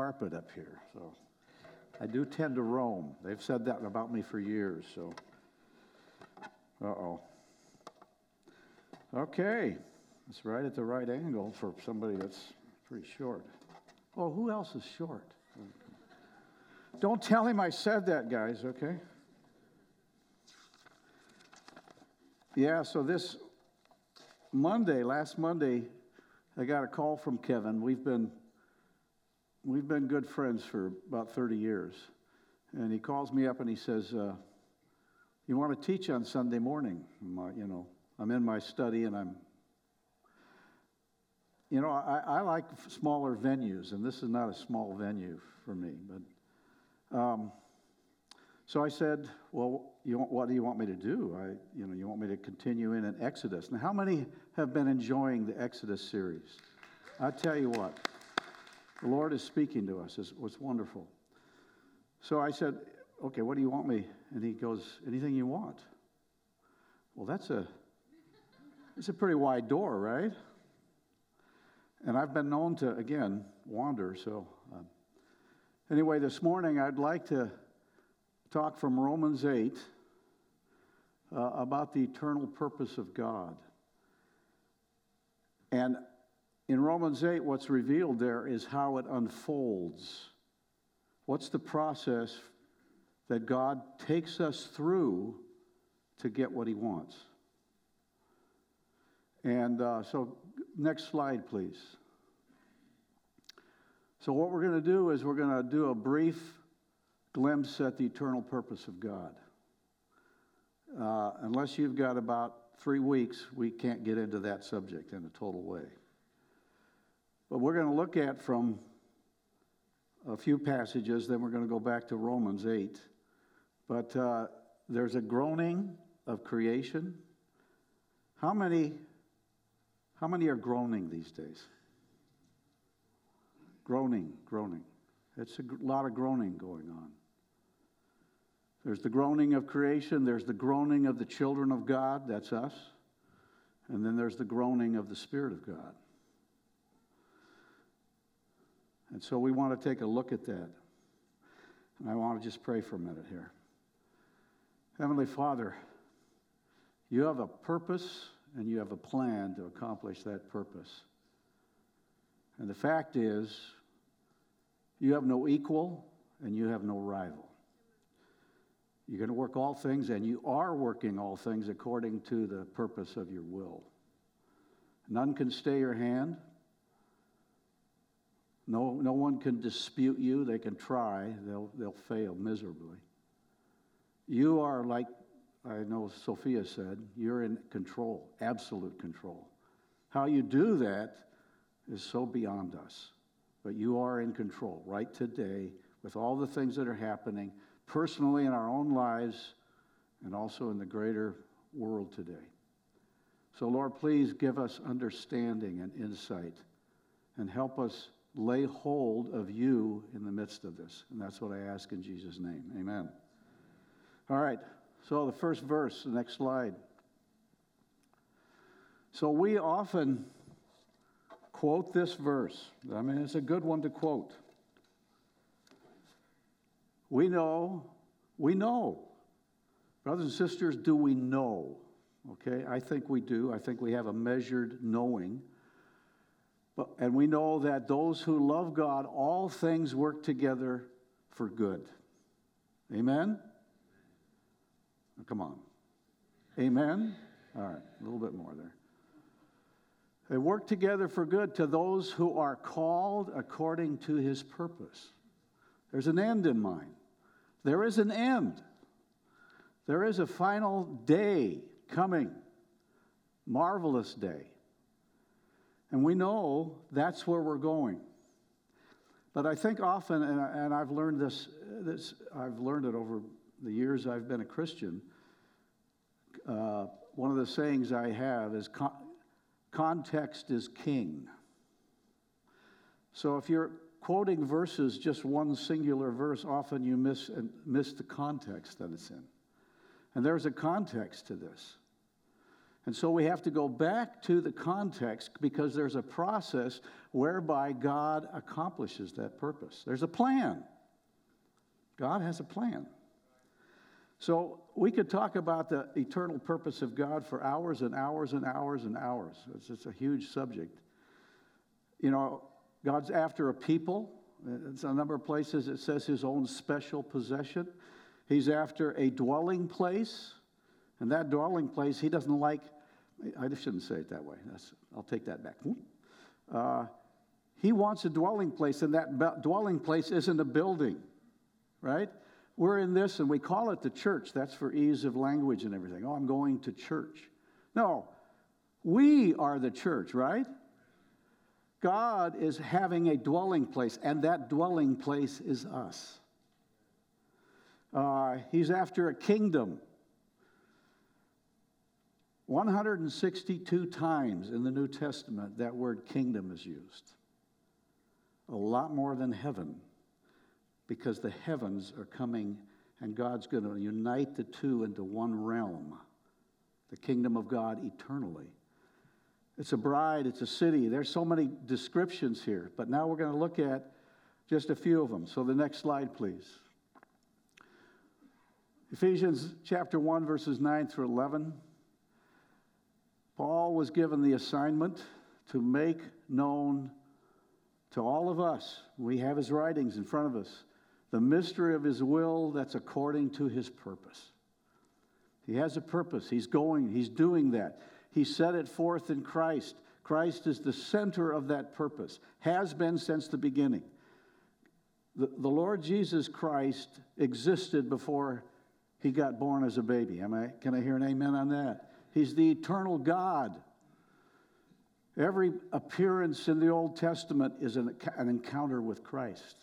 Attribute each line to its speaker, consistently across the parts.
Speaker 1: carpet up here. So I do tend to roam. They've said that about me for years. So, uh oh. Okay, it's right at the right angle for somebody that's pretty short. Oh, who else is short? Don't tell him I said that, guys, okay? Yeah, so this Monday, last Monday, I got a call from Kevin. We've been we've been good friends for about 30 years. And he calls me up and he says, uh, You want to teach on Sunday morning? My, you know, I'm in my study and I'm, you know, I, I, like smaller venues, and this is not a small venue for me. But um, so I said, Well, you want, what do you want me to do? I, you know, you want me to continue in an Exodus. Now, how many have been enjoying the Exodus series? I tell you what. The Lord is speaking to us. It's, it's wonderful. So I said, Okay, what do you want me? And he goes, Anything you want. Well, that's a, it's a pretty wide door, right? And I've been known to, again, wander. So, um, anyway, this morning I'd like to talk from Romans 8 uh, about the eternal purpose of God. And in Romans 8, what's revealed there is how it unfolds. What's the process that God takes us through to get what he wants? And uh, so, next slide, please. So, what we're going to do is we're going to do a brief glimpse at the eternal purpose of God. Uh, unless you've got about three weeks, we can't get into that subject in a total way. But we're going to look at from a few passages, then we're going to go back to Romans 8. But uh, there's a groaning of creation. How many, how many are groaning these days? Groaning, groaning. It's a lot of groaning going on. There's the groaning of creation, there's the groaning of the children of God, that's us, and then there's the groaning of the Spirit of God. And so we want to take a look at that. And I want to just pray for a minute here. Heavenly Father, you have a purpose and you have a plan to accomplish that purpose. And the fact is, you have no equal and you have no rival. You're going to work all things, and you are working all things according to the purpose of your will. None can stay your hand, no, no one can dispute you. They can try, they'll, they'll fail miserably. You are like, I know Sophia said, you're in control, absolute control. How you do that is so beyond us. But you are in control right today with all the things that are happening personally in our own lives and also in the greater world today. So, Lord, please give us understanding and insight and help us lay hold of you in the midst of this. And that's what I ask in Jesus' name. Amen. All right. So the first verse, the next slide. So we often quote this verse. I mean, it's a good one to quote. We know, we know. Brothers and sisters, do we know? Okay, I think we do. I think we have a measured knowing and we know that those who love God, all things work together for good. Amen? Come on. Amen? All right, a little bit more there. They work together for good to those who are called according to his purpose. There's an end in mind. There is an end. There is a final day coming, marvelous day. And we know that's where we're going. But I think often, and, I, and I've learned this, this, I've learned it over the years I've been a Christian. Uh, one of the sayings I have is con- context is king. So if you're quoting verses, just one singular verse, often you miss, miss the context that it's in. And there's a context to this. And so we have to go back to the context because there's a process whereby God accomplishes that purpose. There's a plan. God has a plan. So we could talk about the eternal purpose of God for hours and hours and hours and hours. It's, a huge subject. You know, God's after a people. It's a number of places it says his own special possession. He's after a dwelling place. And that dwelling place, he doesn't like, I shouldn't say it that way. That's, I'll take that back. Uh, he wants a dwelling place, and that dwelling place isn't a building, right? We're in this, and we call it the church. That's for ease of language and everything. Oh, I'm going to church. No, we are the church, right? God is having a dwelling place, and that dwelling place is us. Uh, he's after a kingdom. 162 times in the New Testament that word kingdom is used. A lot more than heaven, because the heavens are coming and God's going to unite the two into one realm, the kingdom of God eternally. It's a bride, it's a city. There's so many descriptions here, but now we're going to look at just a few of them. So the next slide, please. Ephesians chapter 1, verses 9 through 11. Paul was given the assignment to make known to all of us, we have his writings in front of us, the mystery of his will that's according to his purpose. He has a purpose. He's going, he's doing that. He set it forth in Christ. Christ is the center of that purpose, has been since the beginning. The, the Lord Jesus Christ existed before he got born as a baby. Am I, can I hear an amen on that? He's the eternal God. Every appearance in the Old Testament is an, an encounter with Christ.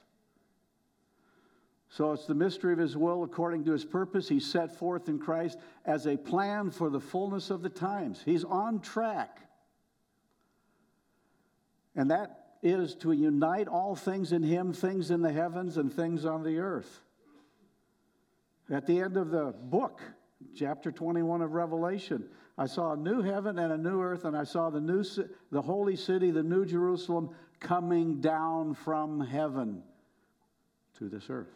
Speaker 1: So it's the mystery of his will according to his purpose. He's set forth in Christ as a plan for the fullness of the times. He's on track. And that is to unite all things in him, things in the heavens and things on the earth. At the end of the book, chapter 21 of Revelation. I saw a new heaven and a new earth, and I saw the new, the holy city, the new Jerusalem, coming down from heaven to this earth.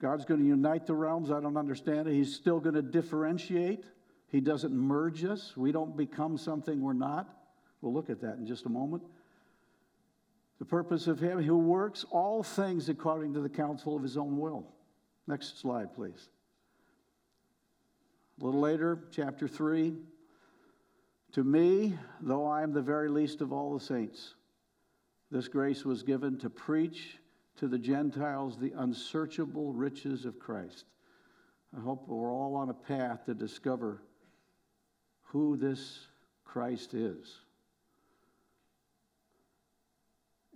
Speaker 1: God's going to unite the realms. I don't understand it. He's still going to differentiate. He doesn't merge us. We don't become something we're not. We'll look at that in just a moment. The purpose of Him who works all things according to the counsel of His own will. Next slide, please. A little later, chapter 3. To me, though I am the very least of all the saints, this grace was given to preach to the Gentiles the unsearchable riches of Christ. I hope we're all on a path to discover who this Christ is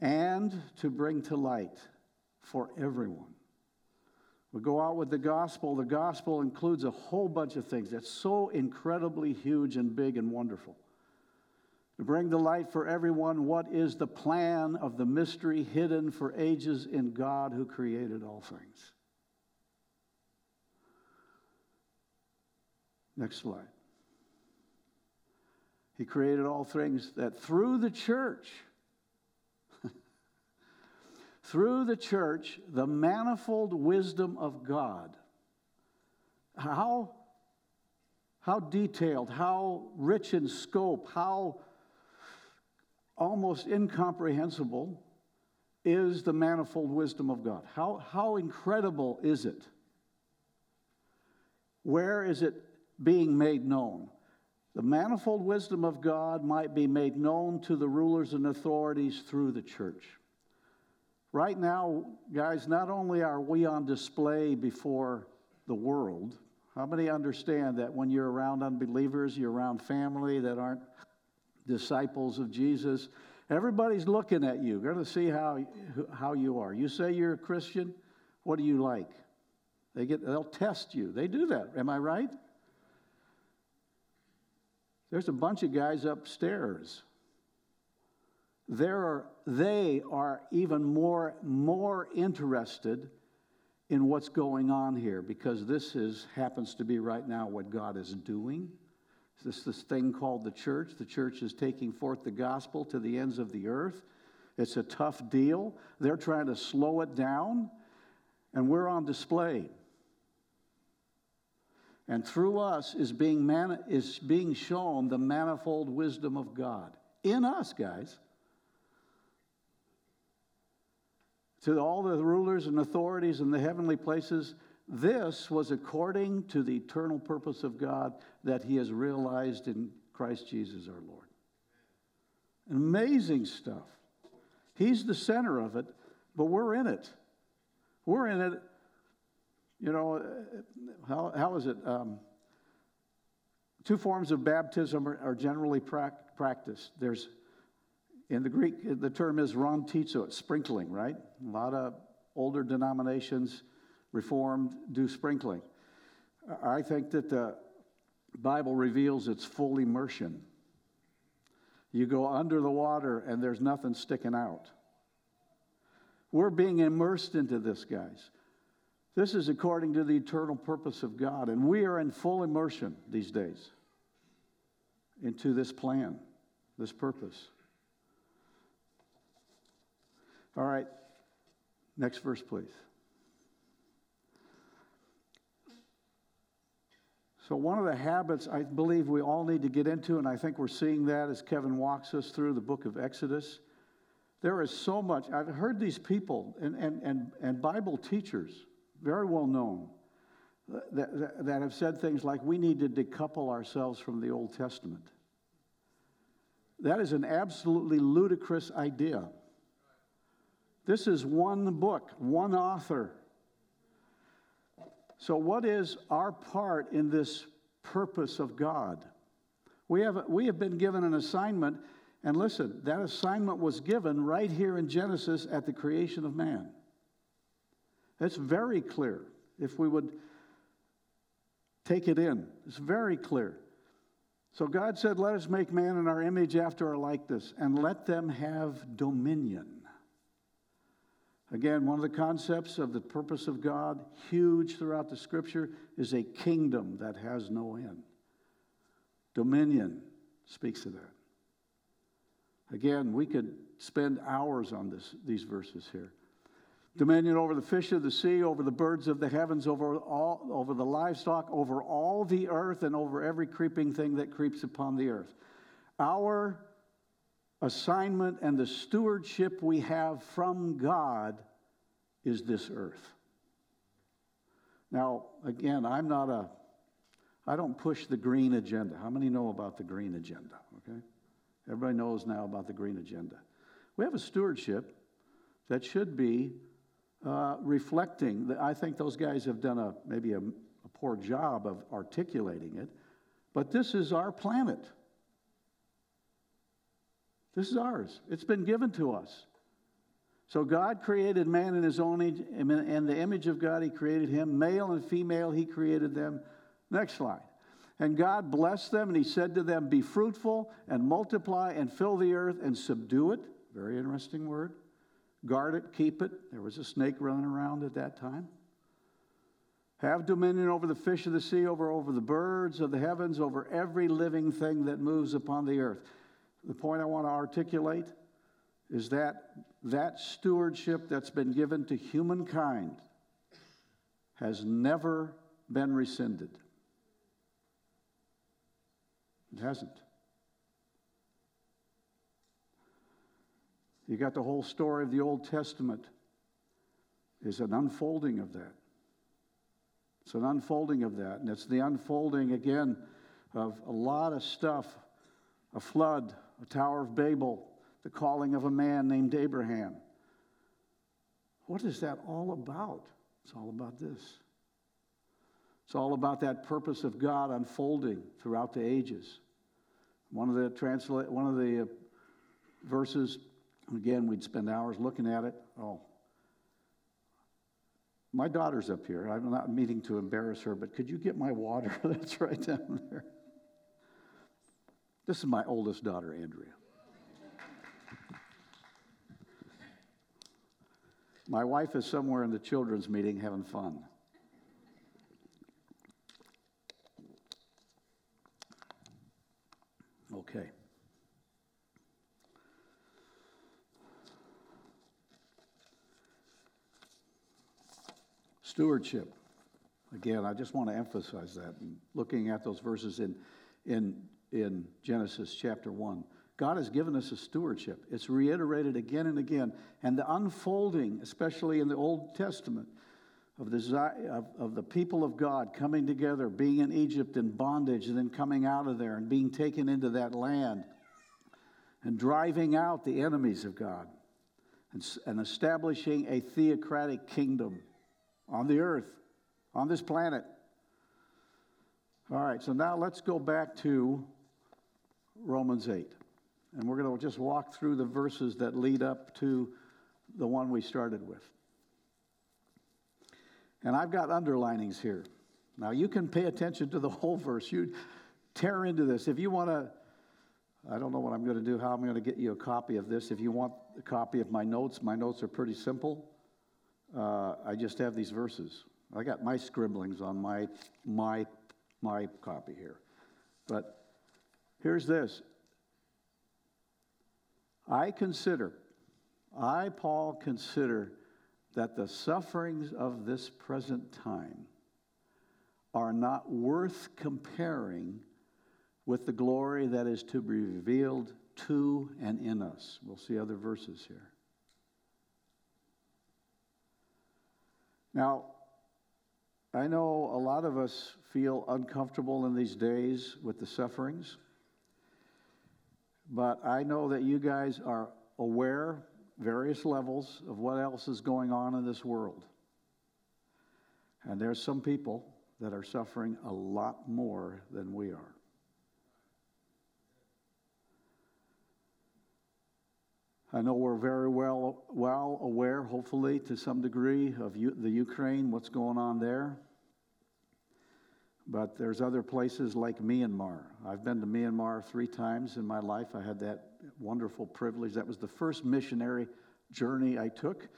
Speaker 1: and to bring to light for everyone we go out with the gospel. The gospel includes a whole bunch of things that's so incredibly huge and big and wonderful. To bring the light for everyone, what is the plan of the mystery hidden for ages in God who created all things? Next slide. He created all things that through the church, through the church the manifold wisdom of God. How, how detailed, how rich in scope, how almost incomprehensible is the manifold wisdom of God? How, how incredible is it? Where is it being made known? The manifold wisdom of God might be made known to the rulers and authorities through the church. Right now, guys, not only are we on display before the world, how many understand that when you're around unbelievers, you're around family that aren't disciples of Jesus, everybody's looking at you. They're going to see how, how you are. You say you're a Christian, what do you like? They get, they'll test you. They do that. Am I right? There's a bunch of guys upstairs there are, they are even more, more interested in what's going on here because this is, happens to be right now what God is doing. This this thing called the church. The church is taking forth the gospel to the ends of the earth. It's a tough deal. They're trying to slow it down, and we're on display. And through us is being, man, is being shown the manifold wisdom of God. In us, guys. To all the rulers and authorities in the heavenly places, this was according to the eternal purpose of God that He has realized in Christ Jesus our Lord. Amazing stuff. He's the center of it, but we're in it. We're in it. You know, how, how is it? Um, two forms of baptism are, are generally pra- practiced. There's, in the Greek, the term is rhantizo, it's sprinkling, right? A lot of older denominations Reformed do sprinkling. I think that the Bible reveals its full immersion. You go under the water and there's nothing sticking out. We're being immersed into this, guys. This is according to the eternal purpose of God, and we are in full immersion these days into this plan, this purpose. All right, next verse, please. So, one of the habits I believe we all need to get into, and I think we're seeing that as Kevin walks us through the book of Exodus. There is so much. I've heard these people and, and, and, and Bible teachers, very well known, that, that, that have said things like, we need to decouple ourselves from the Old Testament. That is an absolutely ludicrous idea. This is one book, one author. So, what is our part in this purpose of God? We have, we have been given an assignment, and listen, that assignment was given right here in Genesis at the creation of man. It's very clear if we would take it in. It's very clear. So God said, Let us make man in our image after our likeness, and let them have dominion. Again, one of the concepts of the purpose of God, huge throughout the scripture, is a kingdom that has no end. Dominion speaks to that. Again, we could spend hours on this, these verses here. Dominion over the fish of the sea, over the birds of the heavens, over, all, over the livestock, over all the earth, and over every creeping thing that creeps upon the earth. Our assignment and the stewardship we have from God is this earth. Now, again, I'm not a, I don't push the green agenda. How many know about the green agenda? Okay? Everybody knows now about the green agenda. We have a stewardship that should be uh, reflecting, I think those guys have done a, maybe a, a poor job of articulating it, but this is our planet. This is ours. It's been given to us. So God created man in his own image, in the image of God, he created him. Male and female, he created them. Next slide. And God blessed them, and he said to them, Be fruitful and multiply and fill the earth and subdue it. Very interesting word. Guard it, keep it. There was a snake running around at that time. Have dominion over the fish of the sea, over, over the birds of the heavens, over every living thing that moves upon the earth. The point I want to articulate is that that stewardship that's been given to humankind has never been rescinded. It hasn't. You got the whole story of the Old Testament is an unfolding of that. It's an unfolding of that. And it's the unfolding again of a lot of stuff a flood, a Tower of Babel, the calling of a man named Abraham. What is that all about? It's all about this. It's all about that purpose of God unfolding throughout the ages. One of the translate, one of the uh, verses, again, we'd spend hours looking at it. Oh, my daughter's up here. I'm not meaning to embarrass her, but could you get my water? That's right down there. This is my oldest daughter, Andrea. My wife is somewhere in the children's meeting having fun. Okay. Stewardship. Again, I just want to emphasize that. Looking at those verses in, in, in Genesis chapter 1, God has given us a stewardship. It's reiterated again and again. And the unfolding, especially in the Old Testament, of the, of, of the people of God coming together, being in Egypt in bondage, and then coming out of there and being taken into that land and driving out the enemies of God and, and establishing a theocratic kingdom on the earth, on this planet. All right, so now let's go back to Romans 8. And we're going to just walk through the verses that lead up to the one we started with. And I've got underlinings here. Now you can pay attention to the whole verse. You tear into this. If you want to, I don't know what I'm going to do, how I'm going to get you a copy of this. If you want a copy of my notes, my notes are pretty simple. Uh, I just have these verses. I got my scribblings on my my my copy here. But here's this. I consider, I, Paul, consider that the sufferings of this present time are not worth comparing with the glory that is to be revealed to and in us. We'll see other verses here. Now, I know a lot of us feel uncomfortable in these days with the sufferings, but I know that you guys are aware various levels of what else is going on in this world. And there's some people that are suffering a lot more than we are. I know we're very well, well aware, hopefully, to some degree, of U- the Ukraine, what's going on there. But there's other places like Myanmar. I've been to Myanmar three times in my life. I had that wonderful privilege. That was the first missionary journey I took.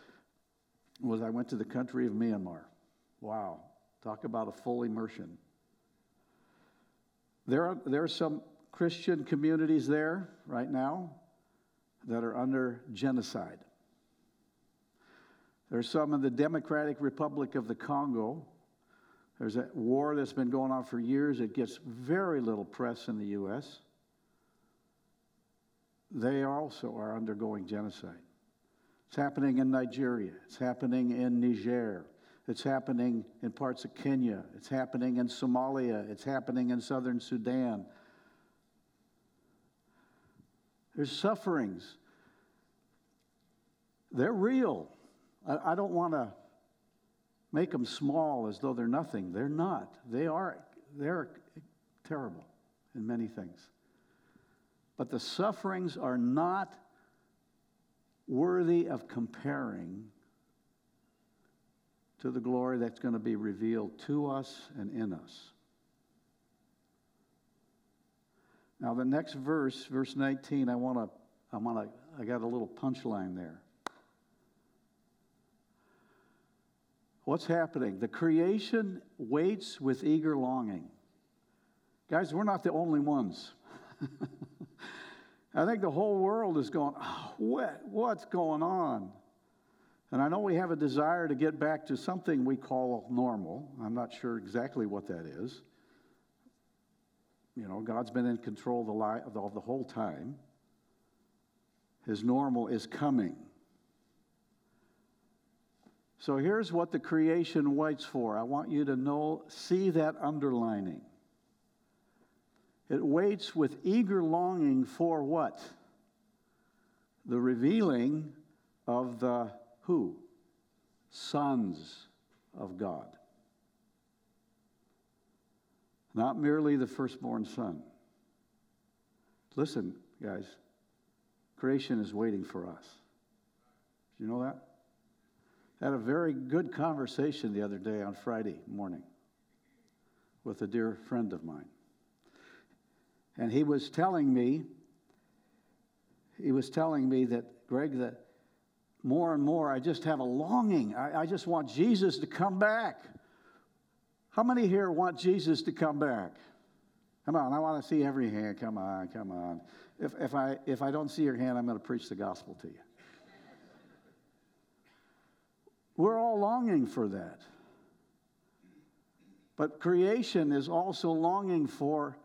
Speaker 1: Was I went to the country of Myanmar. Wow, talk about a full immersion. There are, there are some Christian communities there right now that are under genocide. There's some in the Democratic Republic of the Congo there's a war that's been going on for years. It gets very little press in the U.S. They also are undergoing genocide. It's happening in Nigeria. It's happening in Niger. It's happening in parts of Kenya. It's happening in Somalia. It's happening in southern Sudan. There's sufferings. They're real. I, I don't want to make them small as though they're nothing. They're not. They are they're terrible in many things. But the sufferings are not worthy of comparing to the glory that's going to be revealed to us and in us. Now the next verse, verse 19, I want to I want to I got a little punchline there. What's happening? The creation waits with eager longing. Guys, we're not the only ones. I think the whole world is going, oh, what, what's going on? And I know we have a desire to get back to something we call normal. I'm not sure exactly what that is. You know, God's been in control of the, of the whole time. His normal is coming. So here's what the creation waits for. I want you to know, see that underlining. It waits with eager longing for what? The revealing of the who? Sons of God. Not merely the firstborn son. Listen, guys, creation is waiting for us. Do you know that? Had a very good conversation the other day on Friday morning with a dear friend of mine. And he was telling me, he was telling me that, Greg, that more and more I just have a longing. I, I just want Jesus to come back. How many here want Jesus to come back? Come on, I want to see every hand. Come on, come on. If, if, I, if I don't see your hand, I'm going to preach the gospel to you. We're all longing for that. But creation is also longing for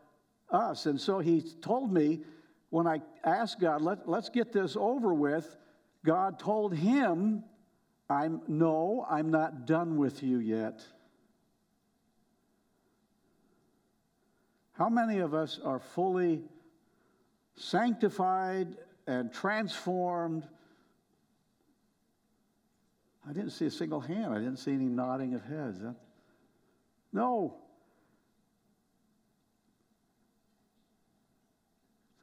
Speaker 1: us. And so he told me when I asked God, Let, let's get this over with, God told him, I'm no, I'm not done with you yet. How many of us are fully sanctified and transformed? I didn't see a single hand. I didn't see any nodding of heads. No.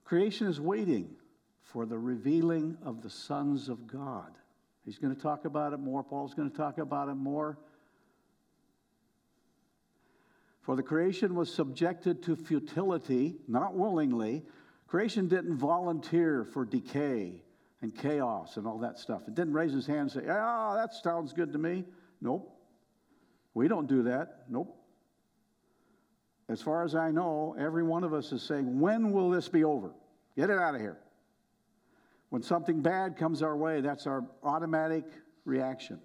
Speaker 1: Creation is waiting for the revealing of the sons of God. He's going to talk about it more. Paul's going to talk about it more. For the creation was subjected to futility, not willingly. Creation didn't volunteer for decay and chaos and all that stuff. It didn't raise his hand and say, Ah, oh, that sounds good to me. Nope. We don't do that. Nope. As far as I know, every one of us is saying, When will this be over? Get it out of here. When something bad comes our way, that's our automatic reaction.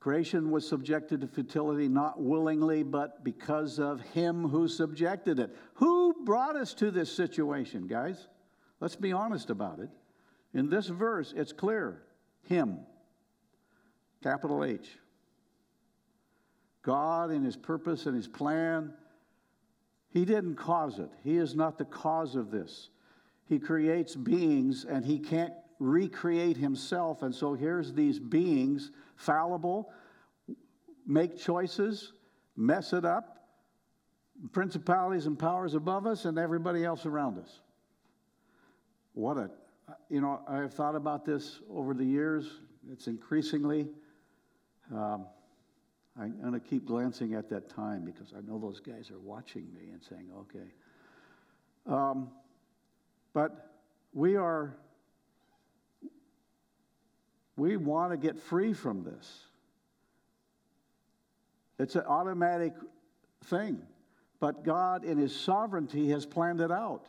Speaker 1: Creation was subjected to futility not willingly, but because of him who subjected it. Who brought us to this situation, guys? Let's be honest about it. In this verse, it's clear Him, capital H. God, in His purpose and His plan, He didn't cause it. He is not the cause of this. He creates beings and He can't recreate Himself. And so here's these beings fallible, make choices, mess it up, principalities and powers above us, and everybody else around us. What a, you know, I've thought about this over the years. It's increasingly, um, I'm going to keep glancing at that time because I know those guys are watching me and saying, okay. Um, but we are we want to get free from this. It's an automatic thing. But God, in His sovereignty, has planned it out.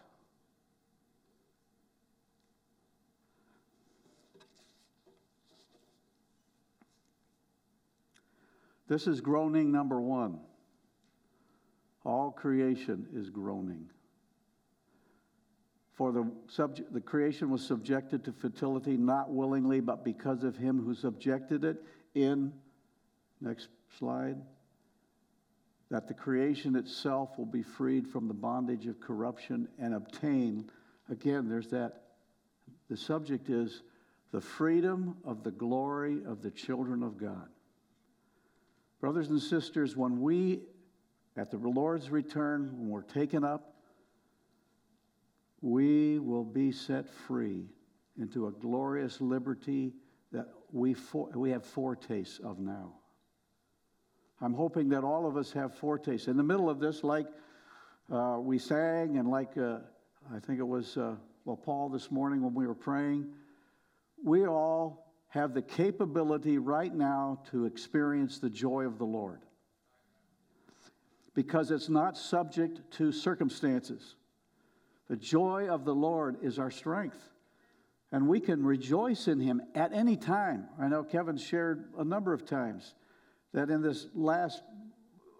Speaker 1: This is groaning number one. All creation is groaning. For the, subject, the creation was subjected to fertility not willingly, but because of him who subjected it in, next slide, that the creation itself will be freed from the bondage of corruption and obtain, again, there's that, the subject is the freedom of the glory of the children of God. Brothers and sisters, when we, at the Lord's return, when we're taken up, we will be set free into a glorious liberty that we, for, we have foretastes of now. I'm hoping that all of us have foretastes. In the middle of this, like uh, we sang, and like uh, I think it was, uh, well, Paul this morning when we were praying, we all have the capability right now to experience the joy of the Lord. Because it's not subject to circumstances. The joy of the Lord is our strength. And we can rejoice in Him at any time. I know Kevin shared a number of times that in this last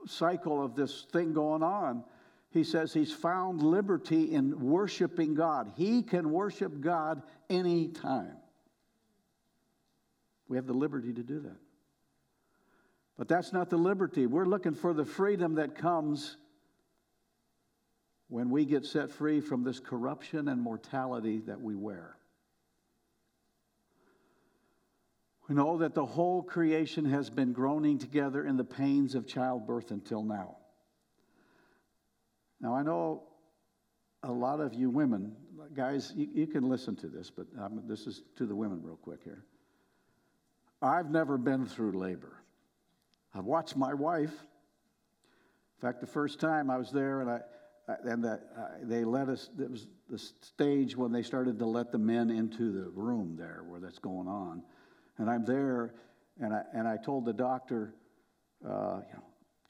Speaker 1: cycle of this thing going on, he says he's found liberty in worshiping God. He can worship God any time. We have the liberty to do that. But that's not the liberty. We're looking for the freedom that comes when we get set free from this corruption and mortality that we wear. We know that the whole creation has been groaning together in the pains of childbirth until now. Now, I know a lot of you women, guys, you, you can listen to this, but um, this is to the women real quick here. I've never been through labor. I've watched my wife. In fact, the first time I was there and I, and the, uh, they let us, it was the stage when they started to let the men into the room there where that's going on. And I'm there, and I, and I told the doctor, uh, you know,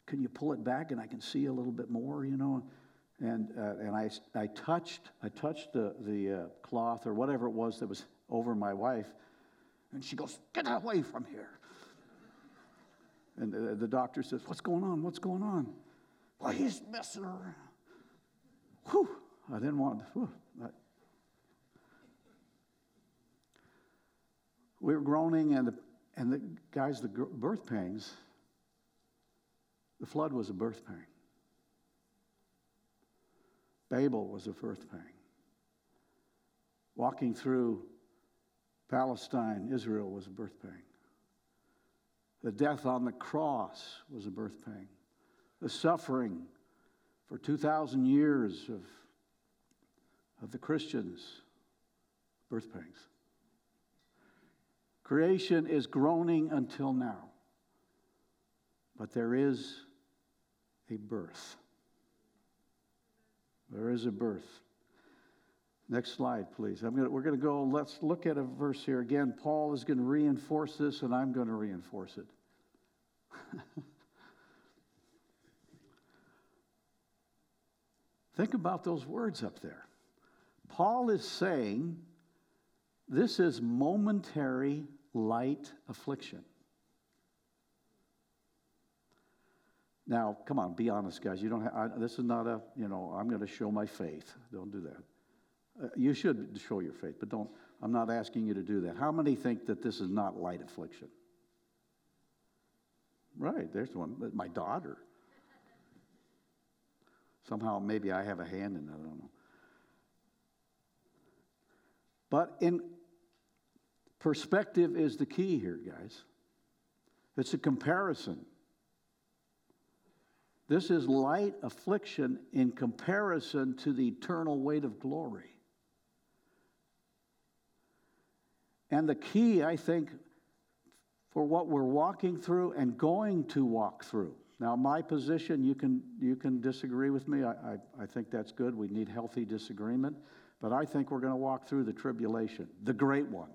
Speaker 1: can you pull it back and I can see a little bit more, you know? And, uh, and I, I touched, I touched the, the uh, cloth or whatever it was that was over my wife, and she goes, Get away from here. And the, the doctor says, What's going on? What's going on? Well, he's messing around. Whew, I didn't want, whew, I, we were groaning, and the, and the guys, the birth pangs, the flood was a birth pang. Babel was a birth pang. Walking through Palestine, Israel was a birth pang. The death on the cross was a birth pang. The suffering for 2,000 years of, of the Christians, birth pangs. Creation is groaning until now, but there is a birth. There is a birth. Next slide, please. Gonna, we're going to go, let's look at a verse here. Again, Paul is going to reinforce this, and I'm going to reinforce it. Think about those words up there. Paul is saying this is momentary light affliction. Now, come on, be honest, guys. You don't. Have, I, this is not a. You know, I'm going to show my faith. Don't do that. Uh, you should show your faith, but don't. I'm not asking you to do that. How many think that this is not light affliction? Right, there's one. My daughter. Somehow, maybe I have a hand in it. I don't know. But in perspective is the key here, guys. It's a comparison. This is light affliction in comparison to the eternal weight of glory. And the key, I think, for what we're walking through and going to walk through. Now, my position, you can, you can disagree with me. I, I, I think that's good. We need healthy disagreement. But I think we're going to walk through the tribulation, the great one.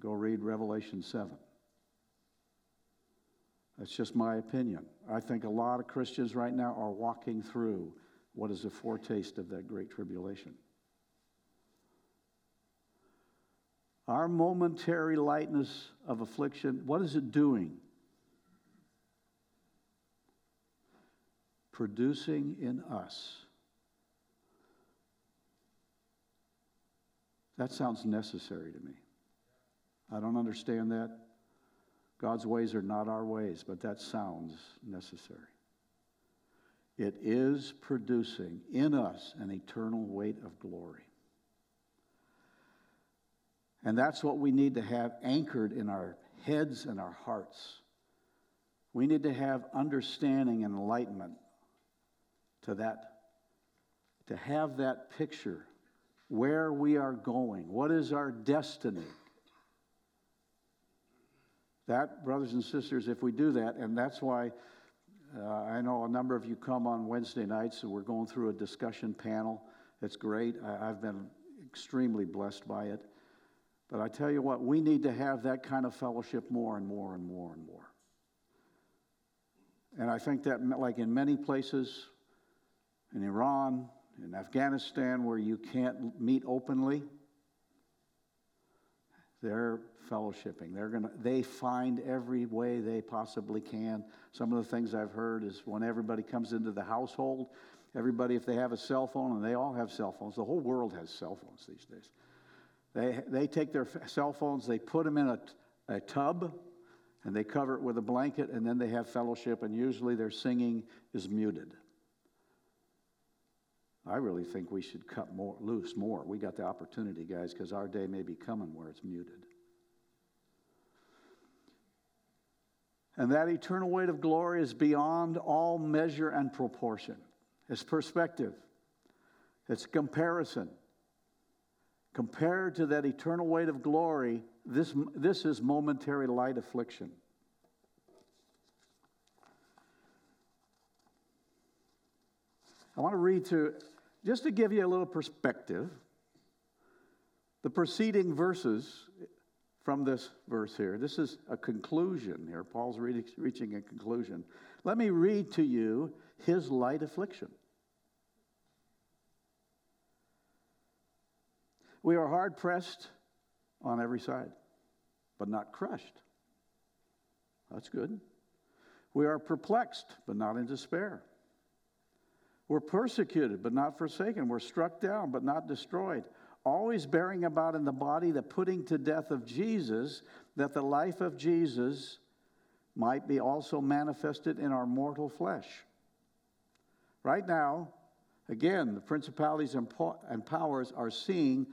Speaker 1: Go read Revelation 7. That's just my opinion. I think a lot of Christians right now are walking through what is a foretaste of that great tribulation. Our momentary lightness of affliction, what is it doing? Producing in us. That sounds necessary to me. I don't understand that. God's ways are not our ways, but that sounds necessary. It is producing in us an eternal weight of glory. And that's what we need to have anchored in our heads and our hearts. We need to have understanding and enlightenment to that, to have that picture where we are going, what is our destiny. That, brothers and sisters, if we do that, and that's why uh, I know a number of you come on Wednesday nights, and we're going through a discussion panel. It's great. I, I've been extremely blessed by it. But I tell you what, we need to have that kind of fellowship more and more and more and more. And I think that, like in many places, in Iran, in Afghanistan, where you can't meet openly, they're fellowshipping. They're gonna, they find every way they possibly can. Some of the things I've heard is when everybody comes into the household, everybody, if they have a cell phone, and they all have cell phones, the whole world has cell phones these days. They, they take their cell phones, they put them in a, a tub, and they cover it with a blanket, and then they have fellowship, and usually their singing is muted. I really think we should cut more, loose more. We got the opportunity, guys, because our day may be coming where it's muted. And that eternal weight of glory is beyond all measure and proportion. It's perspective, it's comparison. Compared to that eternal weight of glory, this, this is momentary light affliction. I want to read through just to give you a little perspective, the preceding verses from this verse here. This is a conclusion here. Paul's reaching a conclusion. Let me read to you his light affliction. We are hard pressed on every side, but not crushed. That's good. We are perplexed, but not in despair. We're persecuted, but not forsaken. We're struck down, but not destroyed. Always bearing about in the body the putting to death of Jesus, that the life of Jesus might be also manifested in our mortal flesh. Right now, again, the principalities and powers are seeing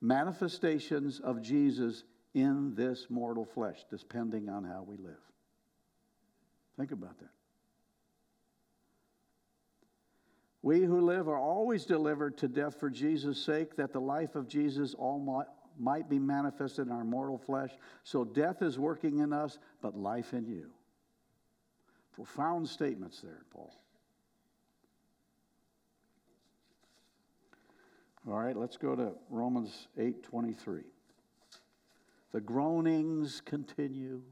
Speaker 1: manifestations of Jesus in this mortal flesh, depending on how we live. Think about that. We who live are always delivered to death for Jesus' sake, that the life of Jesus all might be manifested in our mortal flesh. So death is working in us, but life in you. Profound statements there, Paul. All right, let's go to Romans 8:23. The groanings continue.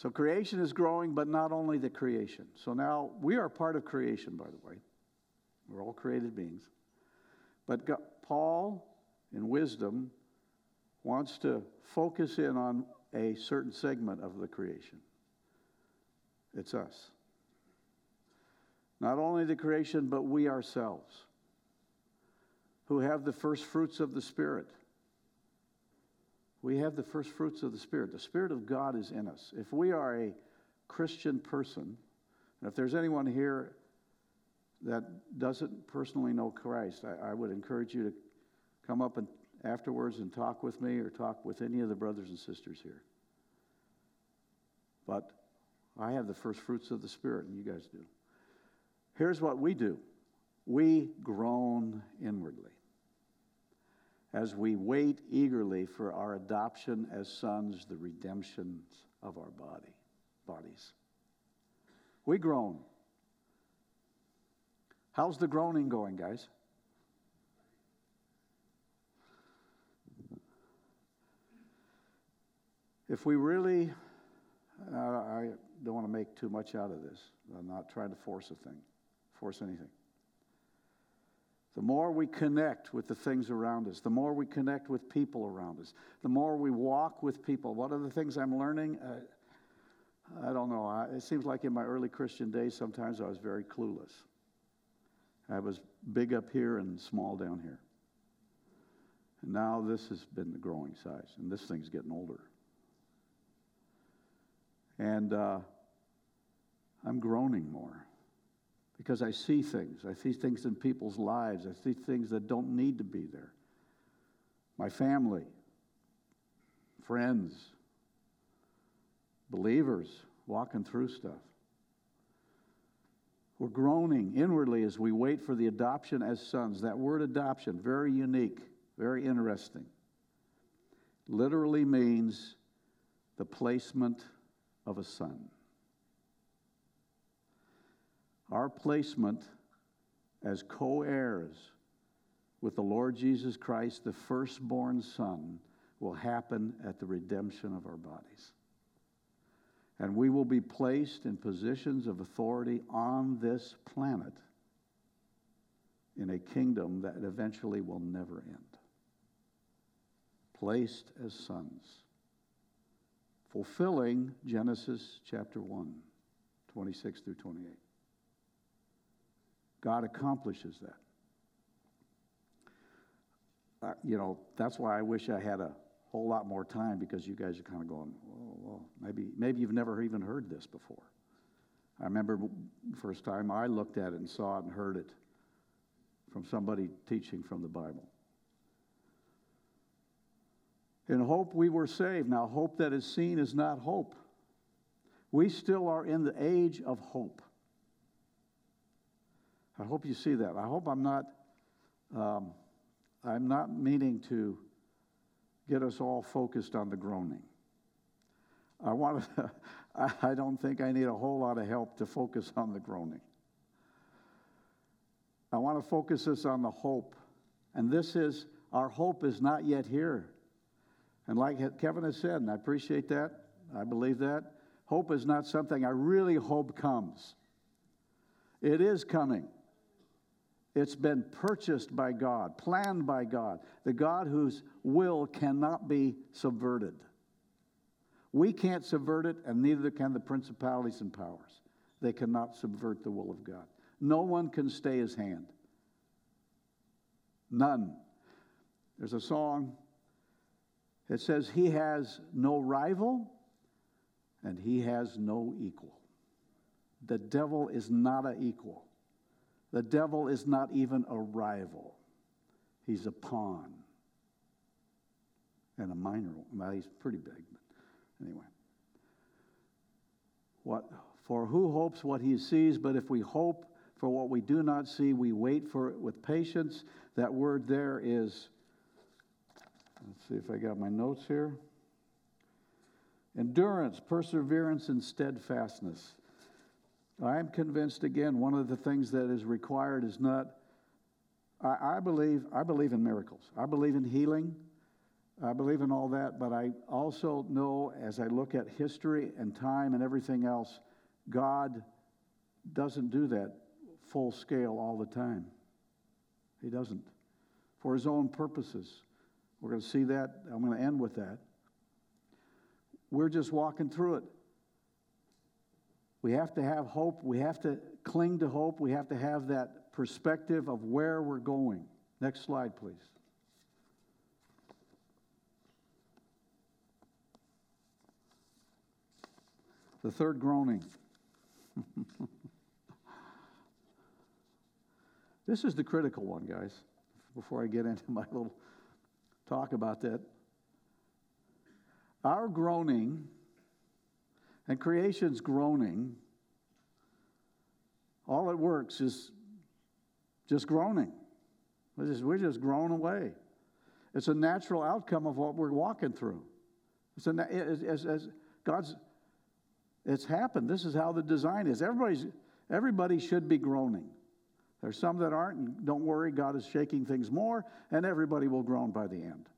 Speaker 1: So creation is growing, but not only the creation. So now we are part of creation, by the way. We're all created beings. But God, Paul, in wisdom, wants to focus in on a certain segment of the creation. It's us. Not only the creation, but we ourselves, who have the first fruits of the Spirit. We have the first fruits of the Spirit. The Spirit of God is in us. If we are a Christian person, and if there's anyone here that doesn't personally know Christ, I, I would encourage you to come up and afterwards and talk with me or talk with any of the brothers and sisters here. But I have the first fruits of the Spirit, and you guys do. Here's what we do we groan inwardly as we wait eagerly for our adoption as sons, the redemption of our body, bodies. We groan. How's the groaning going, guys? If we really, uh, I don't want to make too much out of this. I'm not trying to force a thing force anything. The more we connect with the things around us, the more we connect with people around us, the more we walk with people. One of the things I'm learning, uh, I don't know, I, it seems like in my early Christian days, sometimes I was very clueless. I was big up here and small down here. And now this has been the growing size, and this thing's getting older. And uh, I'm groaning more because I see things. I see things in people's lives. I see things that don't need to be there. My family, friends, believers walking through stuff. We're groaning inwardly as we wait for the adoption as sons. That word adoption, very unique, very interesting. Literally means the placement of a son. Our placement as co heirs with the Lord Jesus Christ, the firstborn Son, will happen at the redemption of our bodies. And we will be placed in positions of authority on this planet in a kingdom that eventually will never end. Placed as sons, fulfilling Genesis chapter 1, 26 through 28. God accomplishes that. Uh, you know, that's why I wish I had a whole lot more time because you guys are kind of going, well, well, maybe, maybe you've never even heard this before. I remember first time I looked at it and saw it and heard it from somebody teaching from the Bible. In hope we were saved. Now, hope that is seen is not hope. We still are in the age of hope. I hope you see that. I hope I'm not, um, I'm not meaning to get us all focused on the groaning. I want to, I don't think I need a whole lot of help to focus on the groaning. I want to focus us on the hope. And this is our hope is not yet here. And like Kevin has said, and I appreciate that, I believe that, hope is not something I really hope comes. It is coming. It's been purchased by God, planned by God, the God whose will cannot be subverted. We can't subvert it, and neither can the principalities and powers. They cannot subvert the will of God. No one can stay his hand. None. There's a song that says, He has no rival and he has no equal. The devil is not an equal. The devil is not even a rival. He's a pawn and a minor. Well, he's pretty big, but anyway. What for who hopes what he sees? But if we hope for what we do not see, we wait for it with patience. That word there is. Let's see if I got my notes here. Endurance, perseverance, and steadfastness. I'm convinced again, one of the things that is required is not, I, I, believe, I believe in miracles. I believe in healing. I believe in all that, but I also know as I look at history and time and everything else, God doesn't do that full scale all the time. He doesn't. For his own purposes. We're going to see that. I'm going to end with that. We're just walking through it. We have to have hope. We have to cling to hope. We have to have that perspective of where we're going. Next slide, please. The third groaning. this is the critical one, guys, before I get into my little talk about that. Our groaning and creation's groaning, all it works is just groaning. We're just, we're just away. It's a natural outcome of what we're walking through. It's a, as, as God's, it's happened. This is how the design is. Everybody's, everybody should be groaning. There's some that aren't, and don't worry, God is shaking things more, and everybody will groan by the end.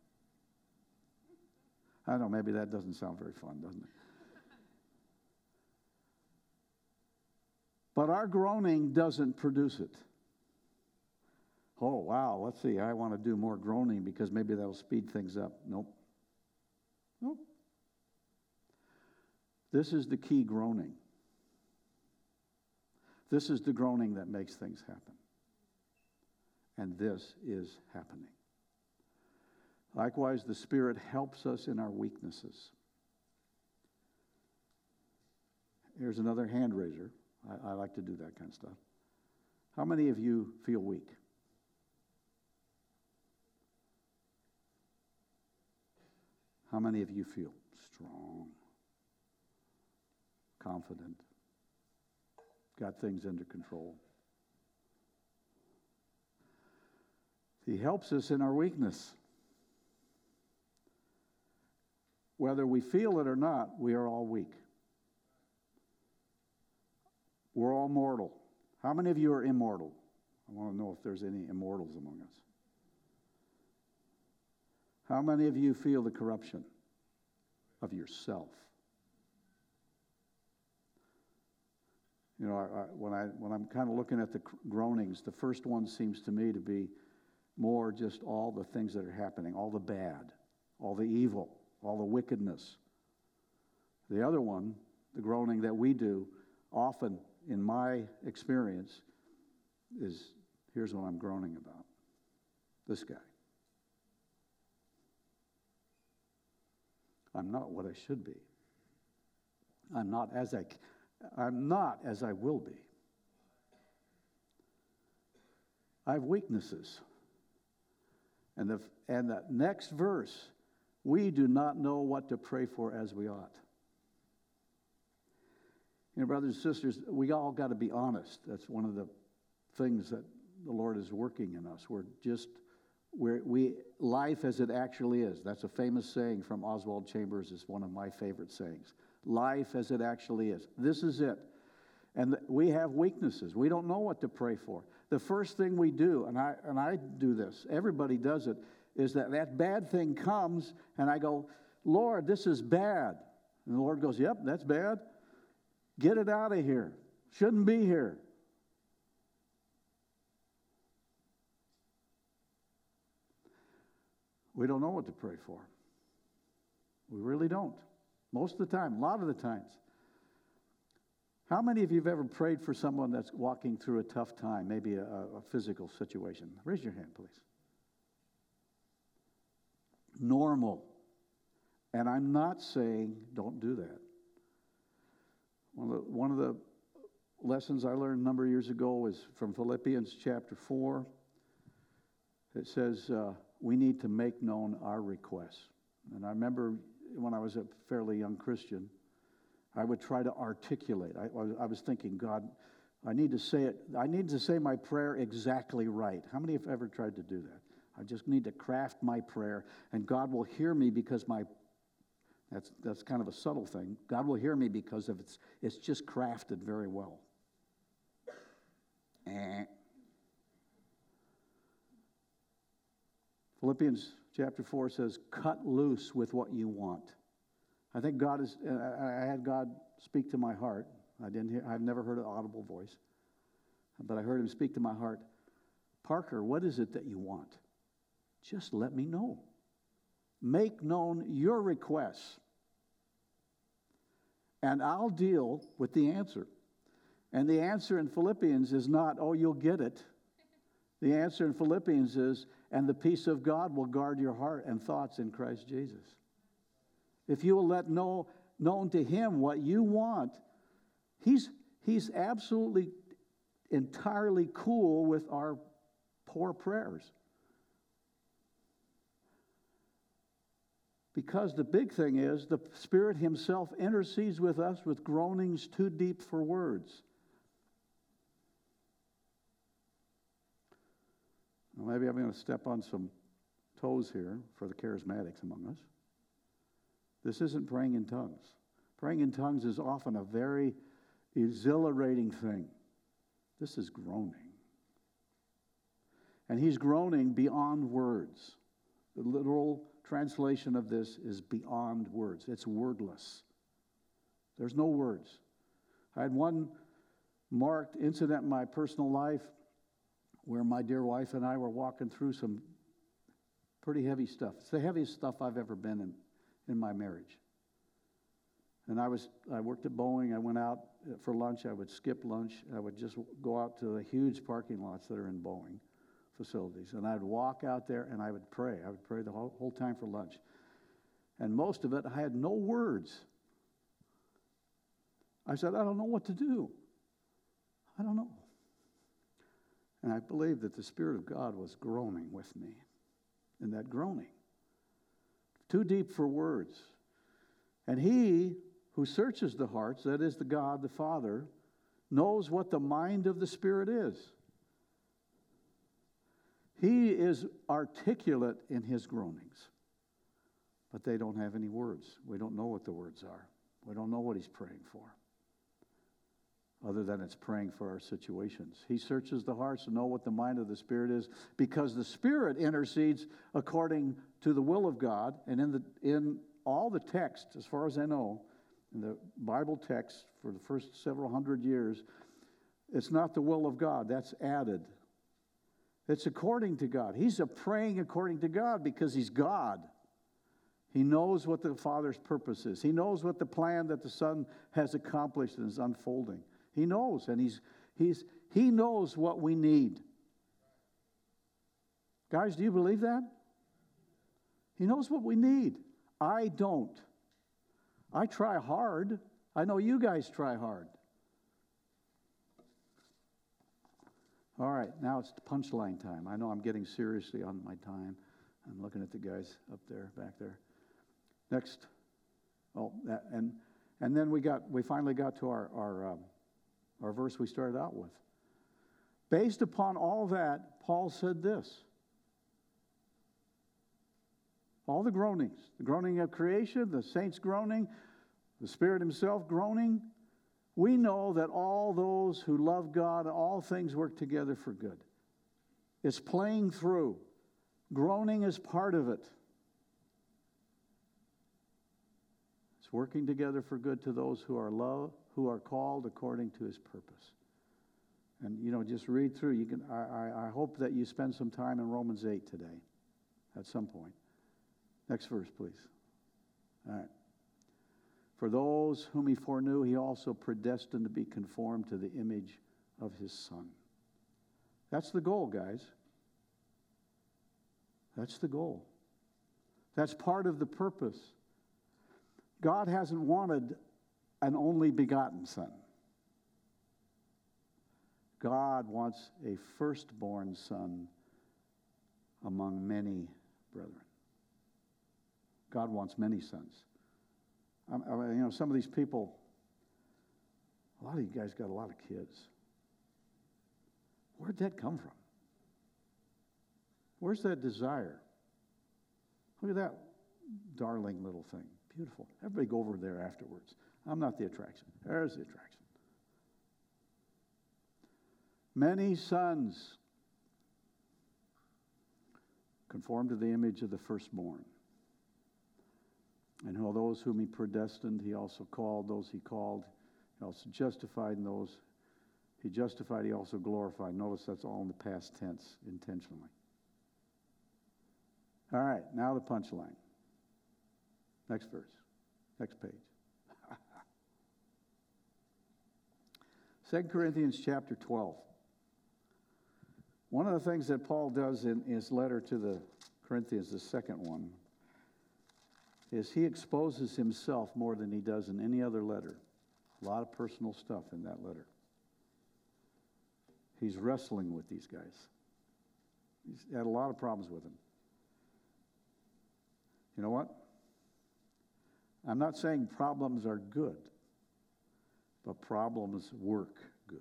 Speaker 1: I don't know, maybe that doesn't sound very fun, doesn't it? But our groaning doesn't produce it. Oh, wow, let's see, I want to do more groaning because maybe that'll speed things up. Nope. Nope. This is the key groaning. This is the groaning that makes things happen. And this is happening. Likewise, the Spirit helps us in our weaknesses. Here's another hand raiser. I, I, like to do that kind of stuff. How many of you feel weak? How many of you feel strong, confident, got things under control? He helps us in our weakness. Whether we feel it or not, we are all weak. We're all mortal. How many of you are immortal? I want to know if there's any immortals among us. How many of you feel the corruption of yourself? You know, I, I, when, I, when I'm kind of looking at the groanings, the first one seems to me to be more just all the things that are happening, all the bad, all the evil all the wickedness. The other one, the groaning that we do, often in my experience, is here's what I'm groaning about this guy. I'm not what I should be. I'm not as I, I'm not as I will be. I have weaknesses. And the, and the next verse we do not know what to pray for as we ought. You know, brothers and sisters, we all got to be honest. That's one of the things that the Lord is working in us. We're just, we're, we, life as it actually is. That's a famous saying from Oswald Chambers, it's one of my favorite sayings. Life as it actually is. This is it. And we have weaknesses. We don't know what to pray for. the first thing we do, and I, and I do this, everybody does it, is that that bad thing comes, and I go, Lord, this is bad. And the Lord goes, Yep, that's bad. Get it out of here. Shouldn't be here. We don't know what to pray for. We really don't. Most of the time, a lot of the times. How many of you have ever prayed for someone that's walking through a tough time, maybe a, a physical situation? Raise your hand, please. Normal. And I'm not saying don't do that. One of the, one of the lessons I learned a number of years ago was from Philippians chapter 4. It says, uh, we need to make known our requests. And I remember when I was a fairly young Christian, I would try to articulate. I, I was thinking, God, I need to say it. I need to say my prayer exactly right. How many have ever tried to do that? I just need to craft my prayer, and God will hear me because my that's that's kind of a subtle thing. God will hear me because of it's it's just crafted very well. Eh. Philippians chapter 4 says, cut loose with what you want. I think God is, I had God speak to my heart. I didn't hear, I've never heard an audible voice, but I heard him speak to my heart. Parker, what is it that you want? Just let me know. Make known your requests, and I'll deal with the answer. And the answer in Philippians is not, oh, you'll get it. The answer in Philippians is, and the peace of God will guard your heart and thoughts in Christ Jesus. If you will let know known to him what you want, he's he's absolutely entirely cool with our poor prayers. Because the big thing is the Spirit Himself intercedes with us with groanings too deep for words. Well, maybe I'm going to step on some toes here for the charismatics among us. This isn't praying in tongues. Praying in tongues is often a very exhilarating thing. This is groaning. And he's groaning beyond words. The literal translation of this is beyond words, it's wordless. There's no words. I had one marked incident in my personal life where my dear wife and I were walking through some pretty heavy stuff. It's the heaviest stuff I've ever been in in my marriage. And I was I worked at Boeing. I went out for lunch. I would skip lunch. I would just go out to the huge parking lots that are in Boeing facilities, and I'd walk out there and I would pray. I would pray the whole, whole time for lunch. And most of it, I had no words. I said, I don't know what to do. I don't know. And I believe that the Spirit of God was groaning with me in that groaning. Too deep for words. And He who searches the hearts, that is the God, the Father, knows what the mind of the Spirit is. He is articulate in his groanings, but they don't have any words. We don't know what the words are. We don't know what he's praying for other than it's praying for our situations. He searches the hearts to know what the mind of the Spirit is because the Spirit intercedes according to the will of God. And in, the, in all the text, as far as I know, in the Bible text for the first several hundred years, it's not the will of God, that's added. It's according to God. He's a praying according to God because he's God. He knows what the Father's purpose is. He knows what the plan that the Son has accomplished and is unfolding. He knows, and he's, he's, he knows what we need. Guys, do you believe that? He knows what we need. I don't. I try hard. I know you guys try hard. All right, now it's punchline time. I know I'm getting seriously on my time. I'm looking at the guys up there, back there. Next. Oh, that, and and then we got we finally got to our our um, our verse we started out with. Based upon all that, Paul said this. All the groanings, the groaning of creation, the saints groaning, the Spirit Himself groaning. We know that all those who love God, all things work together for good. It's playing through. Groaning is part of it. It's working together for good to those who are love, who are called according to his purpose. And you know, just read through. You can. I, I, I hope that you spend some time in Romans eight today, at some point. Next verse, please. All right. For those whom he foreknew, he also predestined to be conformed to the image of his Son. That's the goal, guys. That's the goal. That's part of the purpose. God hasn't wanted an only begotten Son. God wants a firstborn son among many brethren. God wants many sons. I mean, you know, some of these people, a lot of you guys got a lot of kids. Where'd that come from? Where's that desire? Look at that darling little thing. Beautiful. Everybody go over there afterwards. I'm not the attraction. There's the attraction. Many sons conform to the image of the firstborn. And all those whom he predestined, he also called. Those he called, he also justified. And those he justified, he also glorified. Notice that's all in the past tense intentionally. All right, now the punchline. Next verse. Next page. 2 Corinthians chapter 12. One of the things that Paul does in his letter to the Corinthians, the second one, is he exposes himself more than he does in any other letter. A lot of personal stuff in that letter. He's wrestling with these guys. He's had a lot of problems with them. You know what? I'm not saying problems are good, but problems work good.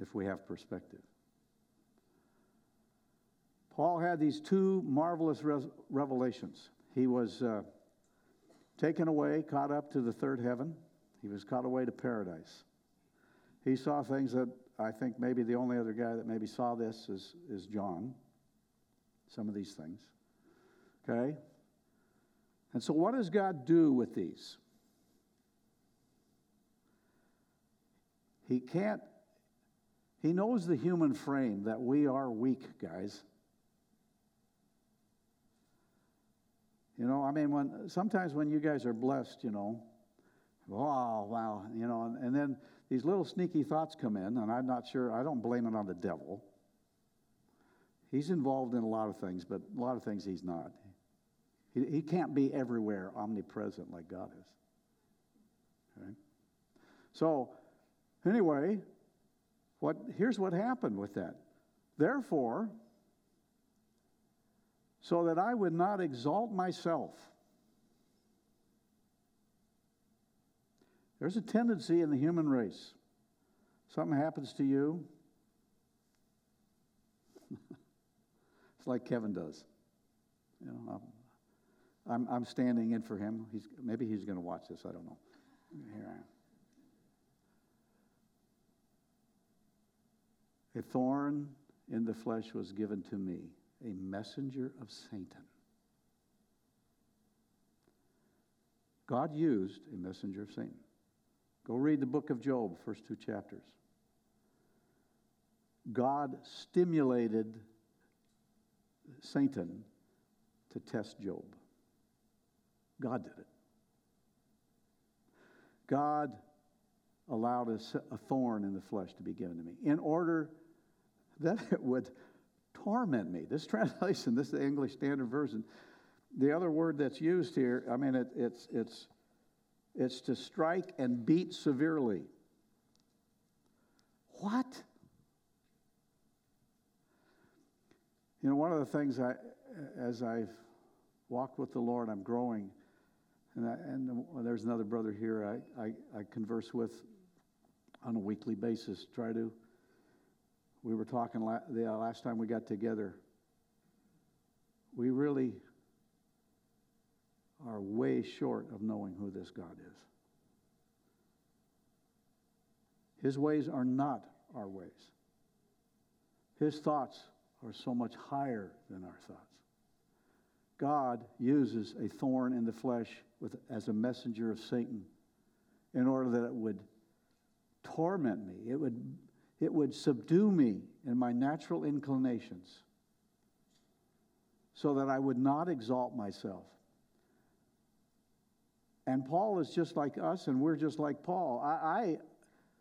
Speaker 1: If we have perspective. Paul had these two marvelous res- revelations. He was uh, taken away, caught up to the third heaven. He was caught away to paradise. He saw things that I think maybe the only other guy that maybe saw this is, is John. Some of these things. Okay? And so, what does God do with these? He can't, he knows the human frame that we are weak, guys. You know, I mean, when sometimes when you guys are blessed, you know, wow, wow, you know, and, and then these little sneaky thoughts come in, and I'm not sure, I don't blame it on the devil. He's involved in a lot of things, but a lot of things he's not. He, he can't be everywhere omnipresent like God is. Okay? So, anyway, what, here's what happened with that. Therefore, so that I would not exalt myself. There's a tendency in the human race. Something happens to you. it's like Kevin does. You know, I'm, I'm, standing in for him. He's, maybe he's going to watch this. I don't know. Here I am. A thorn in the flesh was given to me a messenger of Satan. God used a messenger of Satan. Go read the book of Job, first two chapters. God stimulated Satan to test Job. God did it. God allowed a, a thorn in the flesh to be given to me in order that it would torment me. This translation, this is the English Standard Version. The other word that's used here, I mean, it, it's, it's, it's to strike and beat severely. What? You know, one of the things I, as I've walked with the Lord, I'm growing. And, I, and there's another brother here I, I, I converse with on a weekly basis, try to we were talking la- the uh, last time we got together. We really are way short of knowing who this God is. His ways are not our ways. His thoughts are so much higher than our thoughts. God uses a thorn in the flesh with, as a messenger of Satan in order that it would torment me, it would, it would subdue me in my natural inclinations so that I would not exalt myself. And Paul is just like us, and we're just like Paul. I, I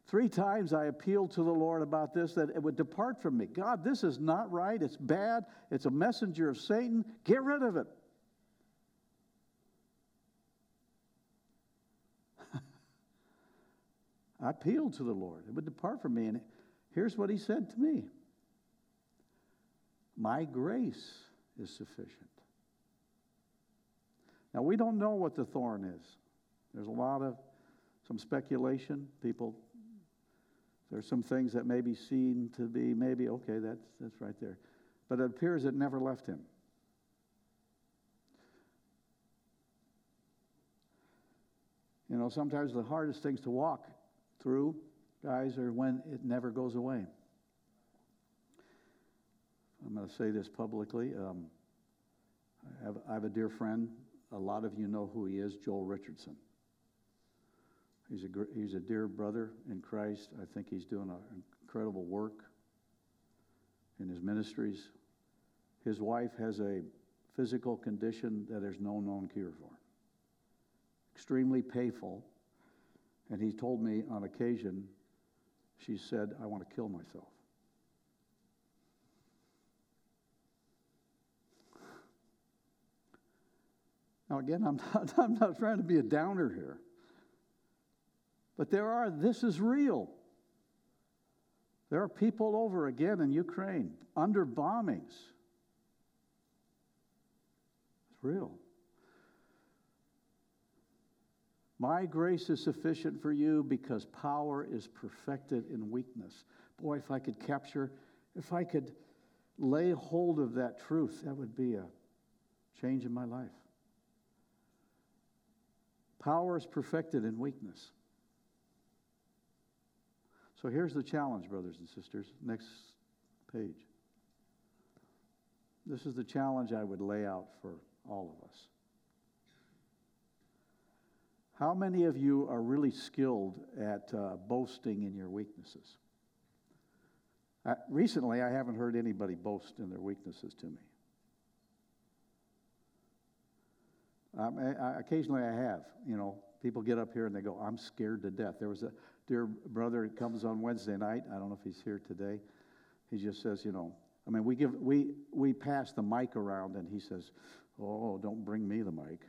Speaker 1: three times I appealed to the Lord about this that it would depart from me. God, this is not right. It's bad. It's a messenger of Satan. Get rid of it. I appealed to the Lord. It would depart from me. And here's what he said to me My grace is sufficient. Now, we don't know what the thorn is. There's a lot of some speculation. People, there's some things that may be seen to be maybe, okay, that's, that's right there. But it appears it never left him. You know, sometimes the hardest things to walk through, guys, are when it never goes away. I'm going to say this publicly. Um, I, have, I have a dear friend. A lot of you know who he is, Joel Richardson. He's a, he's a dear brother in Christ. I think he's doing an incredible work in his ministries. His wife has a physical condition that there's no known cure for. Extremely painful. And he told me on occasion, she said, I want to kill myself. Now, again, I'm not, I'm not trying to be a downer here. But there are, this is real. There are people over again in Ukraine under bombings. It's real. My grace is sufficient for you because power is perfected in weakness. Boy, if I could capture, if I could lay hold of that truth, that would be a change in my life. Power is perfected in weakness. So here's the challenge, brothers and sisters. Next page. This is the challenge I would lay out for all of us. How many of you are really skilled at uh, boasting in your weaknesses? Recently, I haven't heard anybody boast in their weaknesses to me. Um, I, I, occasionally, I have. You know, people get up here and they go, "I'm scared to death." There was a dear brother comes on Wednesday night. I don't know if he's here today. He just says, you know, I mean, we give we we pass the mic around, and he says, "Oh, don't bring me the mic."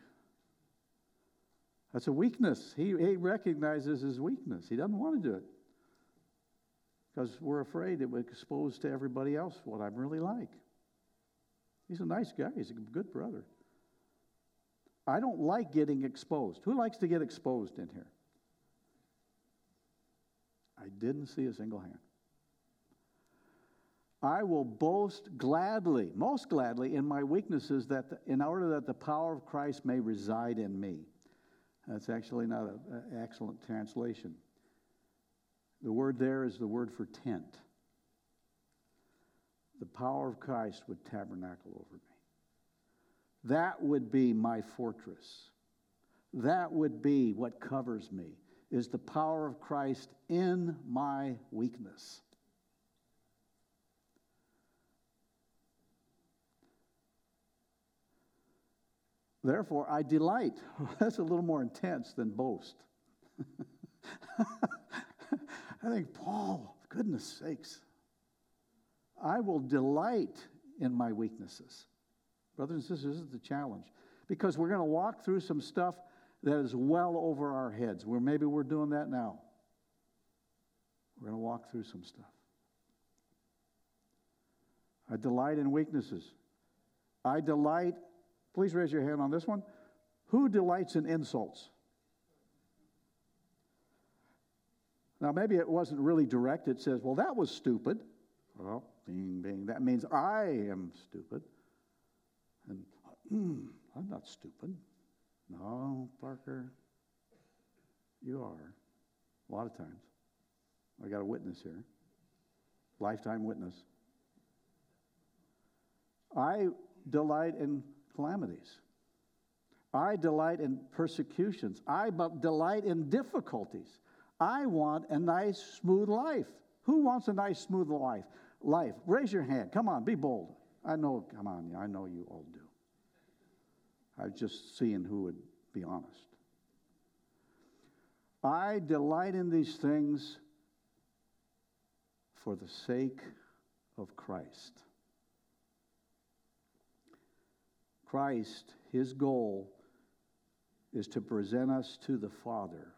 Speaker 1: That's a weakness. He, he recognizes his weakness. He doesn't want to do it because we're afraid it would expose to everybody else what I'm really like. He's a nice guy, he's a good brother. I don't like getting exposed. Who likes to get exposed in here? I didn't see a single hand. I will boast gladly, most gladly, in my weaknesses, that the, in order that the power of Christ may reside in me. That's actually not an excellent translation. The word there is the word for tent. The power of Christ would tabernacle over me. That would be my fortress. That would be what covers me, is the power of Christ in my weakness. Therefore, I delight. That's a little more intense than boast. I think, Paul, goodness sakes, I will delight in my weaknesses. Brothers and sisters, this is the challenge. Because we're going to walk through some stuff that is well over our heads. Where maybe we're doing that now. We're going to walk through some stuff. I delight in weaknesses. I delight Please raise your hand on this one. Who delights in insults? Now, maybe it wasn't really direct. It says, well, that was stupid. Well, bing, bing. That means I am stupid. And mm, I'm not stupid. No, Parker, you are. A lot of times. I got a witness here, lifetime witness. I delight in calamities. I delight in persecutions. I but delight in difficulties. I want a nice, smooth life. Who wants a nice, smooth life? Life. Raise your hand. Come on, be bold. I know, come on, I know you all do. I was just seeing who would be honest. I delight in these things for the sake of Christ. Christ, his goal is to present us to the Father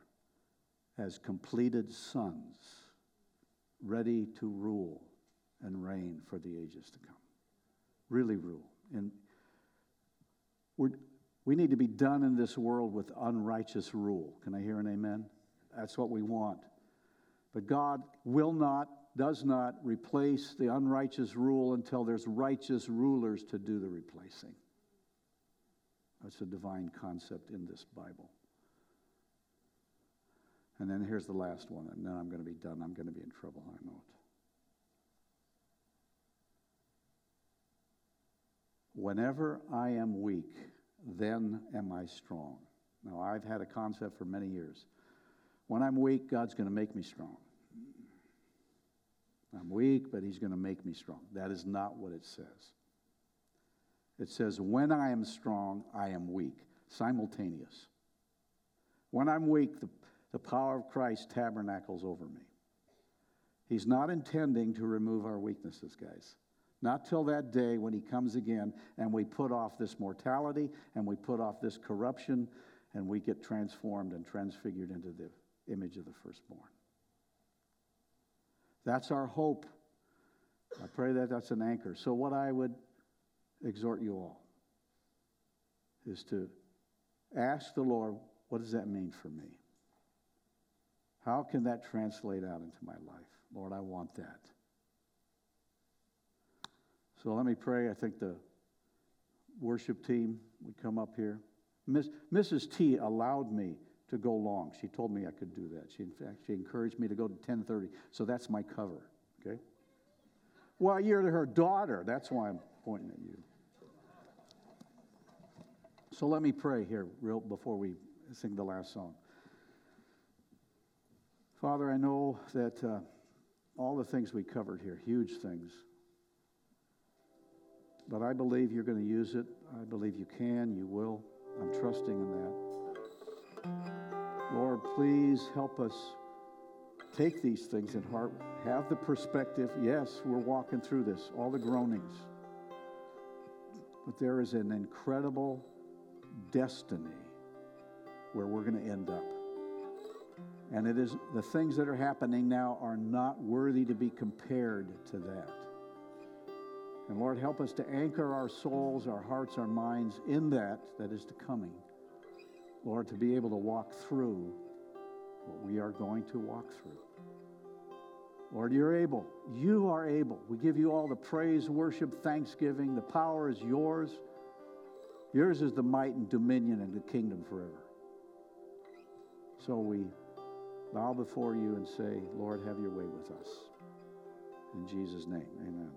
Speaker 1: as completed sons, ready to rule and reign for the ages to come. Really rule. And we're, we need to be done in this world with unrighteous rule. Can I hear an amen? That's what we want. But God will not, does not replace the unrighteous rule until there's righteous rulers to do the replacing. That's a divine concept in this Bible. And then here's the last one, and then I'm going to be done. I'm going to be in trouble, I know it. Whenever I am weak, then am I strong. Now, I've had a concept for many years. When I'm weak, God's going to make me strong. I'm weak, but He's going to make me strong. That is not what it says. It says, When I am strong, I am weak. Simultaneous. When I'm weak, the, the power of Christ tabernacles over me. He's not intending to remove our weaknesses, guys. Not till that day when he comes again and we put off this mortality and we put off this corruption and we get transformed and transfigured into the image of the firstborn. That's our hope. I pray that that's an anchor. So, what I would exhort you all is to ask the Lord, what does that mean for me? How can that translate out into my life? Lord, I want that. So let me pray. I think the worship team would come up here. Miss, Mrs. T allowed me to go long. She told me I could do that. She, in fact, she encouraged me to go to 10:30. So that's my cover. Okay. Well, you're her daughter. That's why I'm pointing at you. So let me pray here, real before we sing the last song. Father, I know that uh, all the things we covered here, huge things, but I believe you're going to use it. I believe you can, you will. I'm trusting in that. Lord, please help us take these things in heart. Have the perspective. Yes, we're walking through this, all the groanings. But there is an incredible destiny where we're going to end up. And it is the things that are happening now are not worthy to be compared to that. And Lord, help us to anchor our souls, our hearts, our minds in that that is to coming. Lord, to be able to walk through what we are going to walk through. Lord, you're able. You are able. We give you all the praise, worship, thanksgiving. The power is yours. Yours is the might and dominion and the kingdom forever. So we bow before you and say, Lord, have your way with us. In Jesus' name, amen.